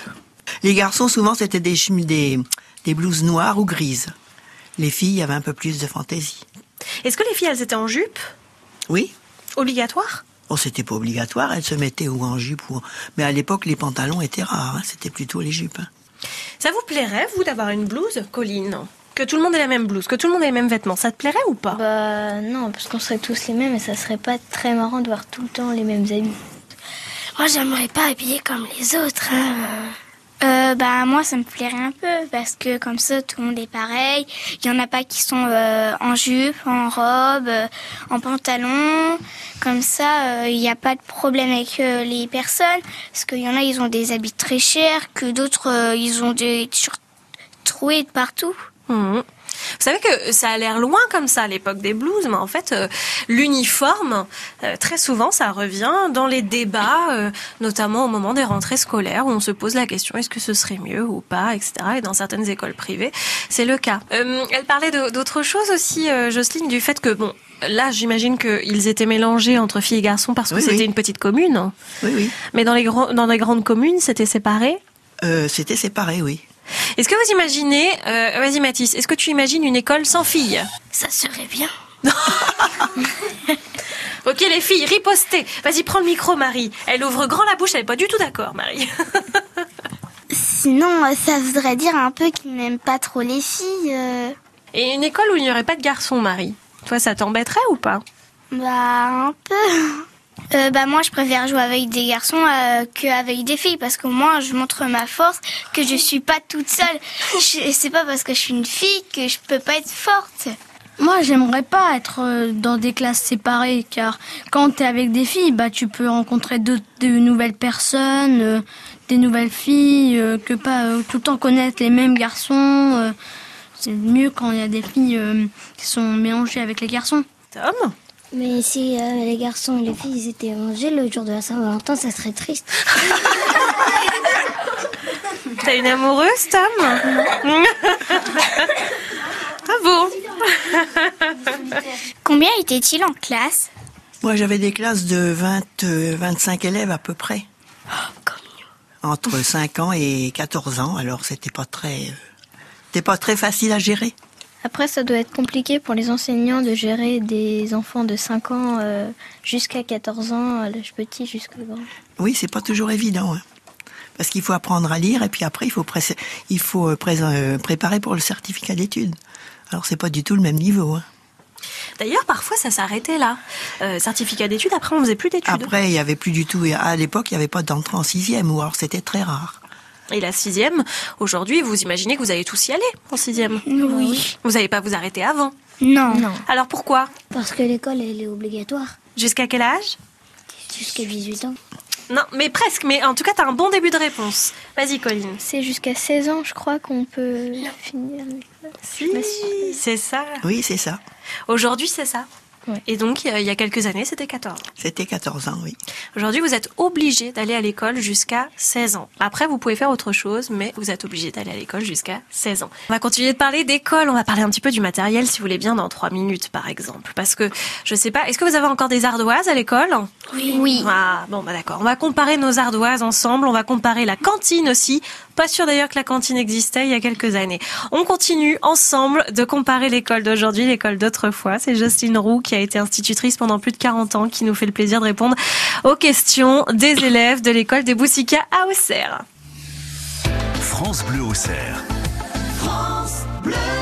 Les garçons, souvent, c'était des, des, des blouses noires ou grises. Les filles, il y avait un peu plus de fantaisie. Est-ce que les filles, elles étaient en jupe? Oui. Obligatoire Bon, c'était pas obligatoire, elles se mettaient ou en jupe ou... Mais à l'époque, les pantalons étaient rares. hein. C'était plutôt les jupes. hein. Ça vous plairait, vous, d'avoir une blouse, Colline? Que tout le monde ait la même blouse, que tout le monde ait les mêmes vêtements, ça te plairait ou pas? Bah non, parce qu'on serait tous les mêmes et ça serait pas très marrant de voir tout le temps les mêmes habits. Moi, j'aimerais pas habiller comme les autres. hein. Euh, bah moi ça me plairait un peu parce que comme ça tout le monde est pareil. Il y en a pas qui sont euh, en jupe, en robe, euh, en pantalon. Comme ça il n'y a pas de problème avec euh, les personnes parce qu'il y en a ils ont des habits très chers que d'autres euh, ils ont des t-shirts troués de partout. Mhm. Vous savez que ça a l'air loin comme ça à l'époque des blues, mais en fait, euh, l'uniforme, euh, très souvent, ça revient dans les débats, euh, notamment au moment des rentrées scolaires, où on se pose la question est-ce que ce serait mieux ou pas, etc. Et dans certaines écoles privées, c'est le cas. Elle parlait d'autre chose aussi, Jocelyne, du fait que, bon, là, j'imagine qu'ils étaient mélangés entre filles et garçons parce que Oui, c'était oui. une petite commune. Oui, oui. Mais dans les, grands- dans les grandes communes, c'était séparé? Euh, c'était séparé, oui. Est-ce que vous imaginez, euh, vas-y Mathis, est-ce que tu imagines une école sans filles Ça serait bien. Ok les filles, ripostez. Vas-y, prends le micro Marie. Elle ouvre grand la bouche, elle est pas du tout d'accord Marie. Sinon, euh, ça voudrait dire un peu qu'ils n'aiment pas trop les filles. euh. Et une école où il n'y aurait pas de garçons Marie Toi ça t'embêterait ou pas? Bah, un peu. Euh, bah moi je préfère jouer avec des garçons euh, qu'avec des filles parce qu'au moins je montre ma force que je suis pas toute seule. Je- C'est pas parce que je suis une fille que je peux pas être forte. Moi, j'aimerais pas être euh, dans des classes séparées, car quand tu es avec des filles, bah, tu peux rencontrer de, de nouvelles personnes, euh, des nouvelles filles, euh, que pas euh, tout le temps connaître les mêmes garçons. euh. c'est mieux quand il y a des filles euh, qui sont mélangées avec les garçons. Tom? Mais si euh, les garçons et les filles ils étaient rangés le jour de la Saint-Valentin, ça serait triste. T'as une amoureuse Tom Bravo Combien était-il en classe? Moi, j'avais des classes de 20, euh, 25 élèves à peu près. Entre 5 ans et 14 ans, alors c'était pas très, euh, c'était pas très facile à gérer. Après, ça doit être compliqué pour les enseignants de gérer des enfants de 5 ans euh, jusqu'à 14 ans, à l'âge petit jusqu'à grand. Oui, c'est pas toujours évident. hein. Parce qu'il faut apprendre à lire et puis après il faut, pré- il faut euh, pré- euh, préparer pour le certificat d'études. Alors c'est pas du tout le même niveau. hein. D'ailleurs, parfois, ça s'arrêtait là. Euh, certificat d'études, après, on faisait plus d'études. Après il y avait plus du tout. À l'époque il n'y avait pas d'entrée en sixième ou alors c'était très rare. Et la sixième, aujourd'hui, vous imaginez que vous allez tous y aller en sixième Oui. Vous n'allez pas vous arrêter avant Non. Alors pourquoi? Parce que l'école, elle est obligatoire. Jusqu'à quel âge? Jusqu'à 18 ans. Non, mais presque. Mais en tout cas, t'as un bon début de réponse. Vas-y, Colline. C'est jusqu'à 16 ans, je crois, qu'on peut finir l'école. Si, c'est ça. Oui c'est ça. Aujourd'hui, c'est ça. Et donc, il y a quelques années, c'était 14. C'était 14 ans oui. Aujourd'hui, vous êtes obligé d'aller à l'école jusqu'à 16 ans. Après, vous pouvez faire autre chose, mais vous êtes obligé d'aller à l'école jusqu'à 16 ans. On va continuer de parler d'école. On va parler un petit peu du matériel, si vous voulez bien, dans 3 minutes, par exemple. Parce que, je sais pas, est-ce que vous avez encore des ardoises à l'école? Oui. Oui. Ah, bon, bah d'accord. On va comparer nos ardoises ensemble. On va comparer la cantine aussi. Pas sûr d'ailleurs que la cantine existait il y a quelques années. On continue ensemble de comparer l'école d'aujourd'hui, l'école d'autrefois. C'est Jocelyne Roux qui a été institutrice pendant plus de 40 ans qui nous fait le plaisir de répondre aux questions des élèves de l'école des Boussica à Auxerre. France Bleu Auxerre. France Bleu.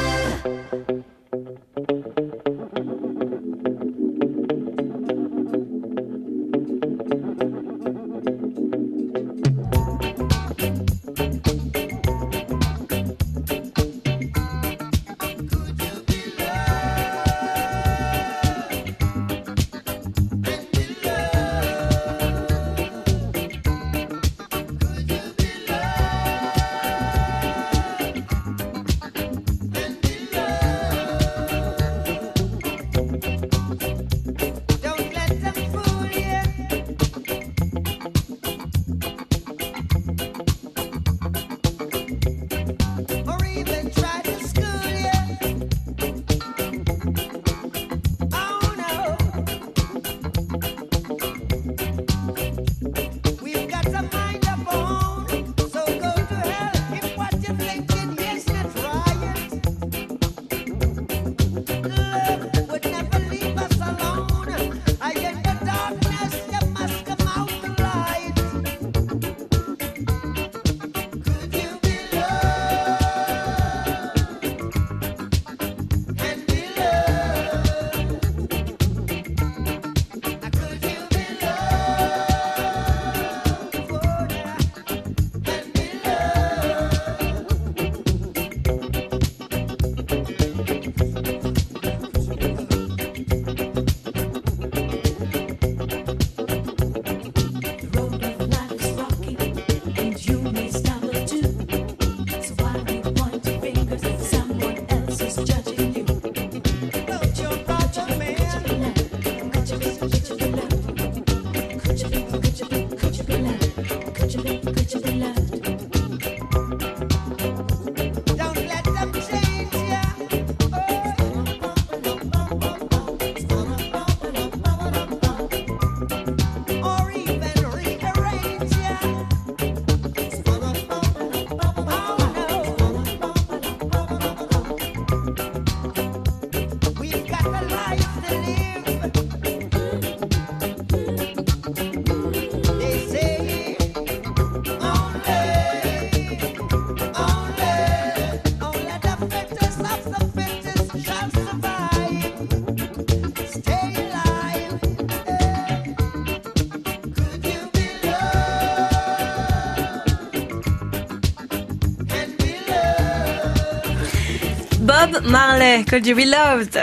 Marley, Could You Be Loved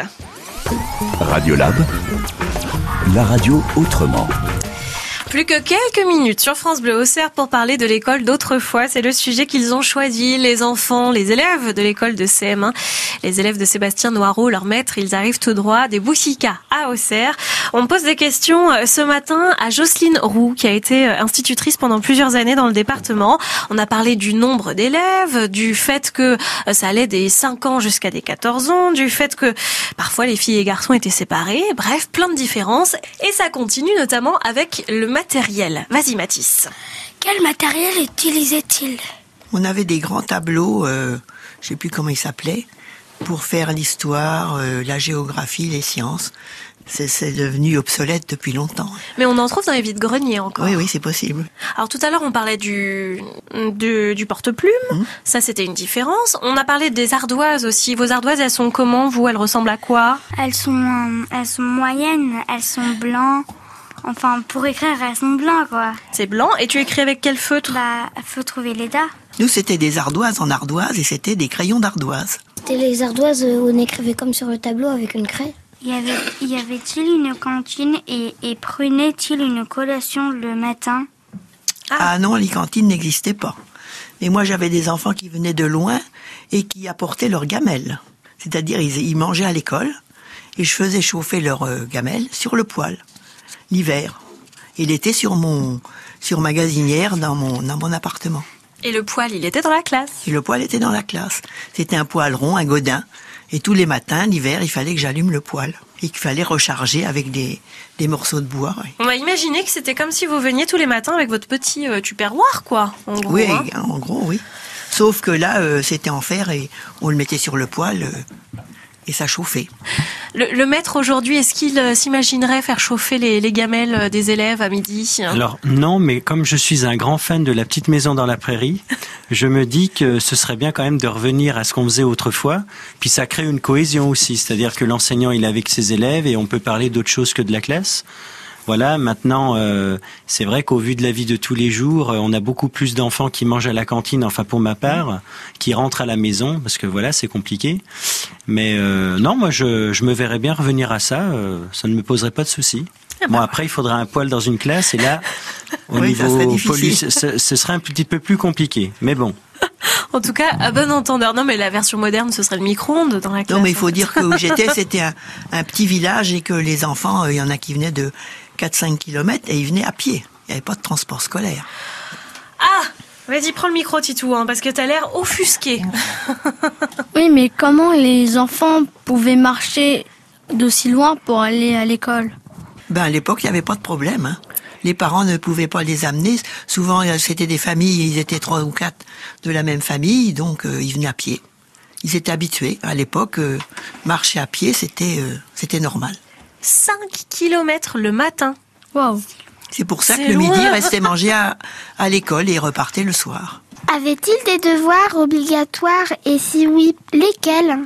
Radiolab, la radio autrement. Plus que quelques minutes sur France Bleu Auxerre pour parler de l'école d'autrefois. C'est le sujet qu'ils ont choisi, les enfants, les élèves de l'école de CM1. Les élèves de Sébastien Noireau, leur maître, ils arrivent tout droit des Boussicas à Auxerre. On pose des questions euh, ce matin à Jocelyne Roux, qui a été euh, institutrice pendant plusieurs années dans le département. On a parlé du nombre d'élèves, du fait que euh, ça allait des 5 ans jusqu'à des 14 ans, du fait que parfois les filles et garçons étaient séparés. Bref, plein de différences. Et ça continue notamment avec le matériel. Vas-y Mathis. Quel matériel utilisait-il? On avait des grands tableaux, euh, je sais plus comment ils s'appelaient, pour faire l'histoire, euh, la géographie, les sciences. C'est c'est devenu obsolète depuis longtemps. Mais on en trouve dans les vides-greniers encore. Oui, oui, c'est possible. Alors tout à l'heure, on parlait du, du, du porte-plume. Mmh. Ça, c'était une différence. On a parlé des ardoises aussi. Vos ardoises, elles sont comment, vous? Elles ressemblent à quoi? Elles sont, elles sont moyennes, elles sont blancs. Enfin, pour écrire, elles sont blancs, quoi. C'est blanc. Et tu écris avec quel feutre? Bah, faut trouver l'EDA. Nous, c'était des ardoises en ardoise et c'était des crayons d'ardoise. C'était les ardoises où on écrivait comme sur le tableau avec une craie. Y avait, y avait-il une cantine et, et prenait-il une collation le matin? Ah, non, les cantines n'existaient pas. Mais moi, j'avais des enfants qui venaient de loin et qui apportaient leurs gamelles. C'est-à-dire, ils, ils mangeaient à l'école et je faisais chauffer leurs euh, gamelles sur le poêle l'hiver. Il était sur mon sur ma gazinière dans mon dans mon appartement. Et le poêle, il était dans la classe? Et le poêle était dans la classe. C'était un poêle rond, un godin. Et tous les matins, l'hiver, il fallait que j'allume le poêle. Et qu'il fallait recharger avec des, des morceaux de bois. On va imaginer que c'était comme si vous veniez tous les matins avec votre petit euh, tupperware, quoi. En gros, Oui, hein. en gros, oui. Sauf que là, euh, c'était en fer et on le mettait sur le poêle euh, et ça chauffait. Le, le maître aujourd'hui, est-ce qu'il euh, s'imaginerait faire chauffer les, les gamelles euh, des élèves à midi? Alors non, mais comme je suis un grand fan de la petite maison dans la prairie, je me dis que ce serait bien quand même de revenir à ce qu'on faisait autrefois. Puis ça crée une cohésion aussi, c'est-à-dire que l'enseignant il est avec ses élèves et on peut parler d'autre chose que de la classe. Voilà, maintenant, euh, c'est vrai qu'au vu de la vie de tous les jours, euh, on a beaucoup plus d'enfants qui mangent à la cantine, enfin pour ma part, qui rentrent à la maison, parce que voilà, c'est compliqué. Mais euh, non, moi, je, je me verrais bien revenir à ça, euh, ça ne me poserait pas de souci. Bon, après, il faudra un poil dans une classe, et là, au Oui, niveau police, ce, ce serait un petit peu plus compliqué. Mais bon. En tout cas, à bon entendeur. Non, mais la version moderne, ce serait le micro-ondes dans la classe. Non, mais il faut dire que où j'étais, c'était un, un petit village et que les enfants, euh, il y en a qui venaient de 4-5 kilomètres et ils venaient à pied. Il n'y avait pas de transport scolaire. Ah Vas-y, prends le micro, Titou, hein, parce que t'as l'air offusqué. Oui, mais comment les enfants pouvaient marcher d'aussi loin pour aller à l'école? Ben, à l'époque, il n'y avait pas de problème. hein. Les parents ne pouvaient pas les amener. Souvent, euh, c'était des familles, ils étaient trois ou quatre de la même famille, donc euh, ils venaient à pied. Ils étaient habitués. À l'époque, euh, marcher à pied, c'était euh, c'était normal. 5 kilomètres le matin. Waouh C'est pour ça que le midi, loin. restaient manger à, à l'école et repartaient le soir. Avait-il des devoirs obligatoires et si oui, lesquels?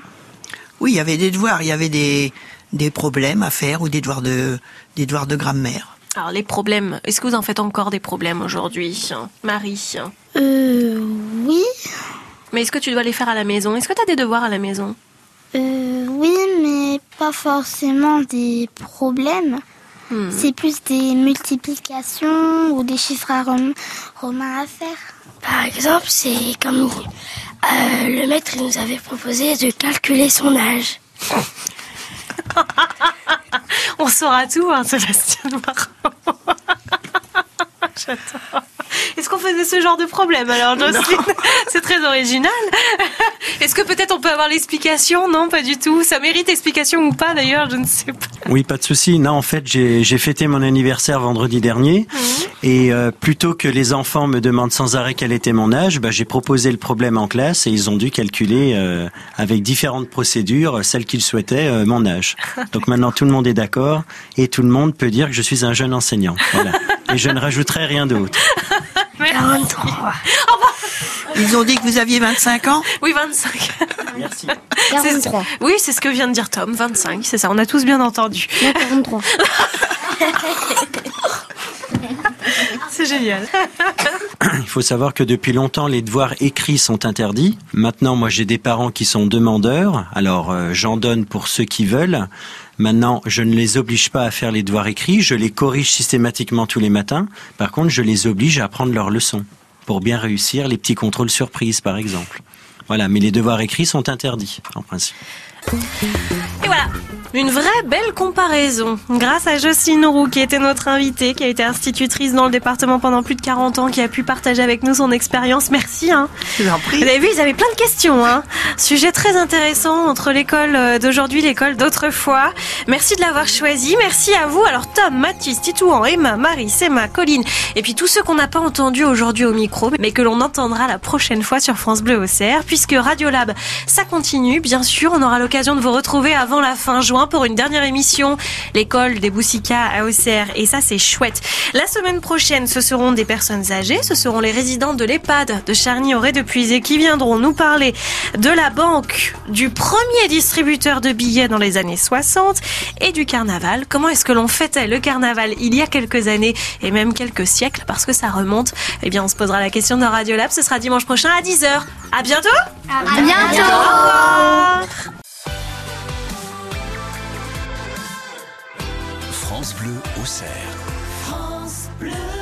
Oui, il y avait des devoirs, il y avait des, des problèmes à faire ou des devoirs de, des devoirs de grammaire. Alors, les problèmes, est-ce que vous en faites encore des problèmes aujourd'hui, Marie? Euh, oui. Mais est-ce que tu dois les faire à la maison? Est-ce que tu as des devoirs à la maison? Euh, oui, mais pas forcément des problèmes. Hmm. C'est plus des multiplications ou des chiffres à rom- romains à faire. Par exemple, c'est comme euh, le maître il nous avait proposé de calculer son âge. On saura tout, hein, Sébastien Marot. Est-ce qu'on faisait ce genre de problème alors, Jocelyne C'est très original. Est-ce que peut-être on peut avoir l'explication Non, pas du tout. Ça mérite explication ou pas d'ailleurs, je ne sais pas. Oui, pas de souci. Non, en fait, j'ai fêté mon anniversaire vendredi dernier. Et euh, plutôt que les enfants me demandent sans arrêt quel était mon âge, bah, j'ai proposé le problème en classe et ils ont dû calculer euh, avec différentes procédures, celles qu'ils souhaitaient, euh, mon âge. Donc maintenant, tout le monde est d'accord et tout le monde peut dire que je suis un jeune enseignant. Voilà. Et je ne rajouterai rien d'autre. 43. Ils ont dit que vous aviez 25 ans Oui, 25. Merci. C'est- Oui, c'est ce que vient de dire Tom, 25, c'est ça, on a tous bien entendu. 43. C'est génial. Il faut savoir que depuis longtemps, les devoirs écrits sont interdits. Maintenant, moi, j'ai des parents qui sont demandeurs. Alors, euh, j'en donne pour ceux qui veulent. Maintenant, je ne les oblige pas à faire les devoirs écrits. Je les corrige systématiquement tous les matins. Par contre, je les oblige à apprendre leurs leçons pour bien réussir les petits contrôles surprises, par exemple. Voilà, mais les devoirs écrits sont interdits, en principe. Et voilà, une vraie belle comparaison. Grâce à Jocelyne Roux, qui était notre invitée, qui a été institutrice dans le département pendant plus de 40 ans, qui a pu partager avec nous son expérience. Merci. Hein. Vous avez vu, ils avaient plein de questions. Hein. Sujet très intéressant entre l'école euh, d'aujourd'hui et l'école d'autrefois. Merci de l'avoir choisi. Merci à vous. Alors Tom, Mathis, Titouan, Emma, Marie, Emma, Colline, et puis tous ceux qu'on n'a pas entendus aujourd'hui au micro, mais que l'on entendra la prochaine fois sur France Bleu Auxerre, puisque Radiolab, ça continue. Bien sûr, on aura l'occasion de vous retrouver avant la fin juin pour une dernière émission, l'école des Boussicas à Auxerre, et ça c'est chouette. La semaine prochaine, ce seront des personnes âgées, ce seront les résidents de l'EHPAD de Charny-Auré de Puisé qui viendront nous parler de la banque, du premier distributeur de billets dans les années 60 et du carnaval. Comment est-ce que l'on fêtait le carnaval il y a quelques années et même quelques siècles? Parce que ça remonte Eh bien, on se posera la question dans Radiolab. Ce sera dimanche prochain à 10h. À bientôt À bientôt. Au revoir France Bleu Auxerre. France Bleu.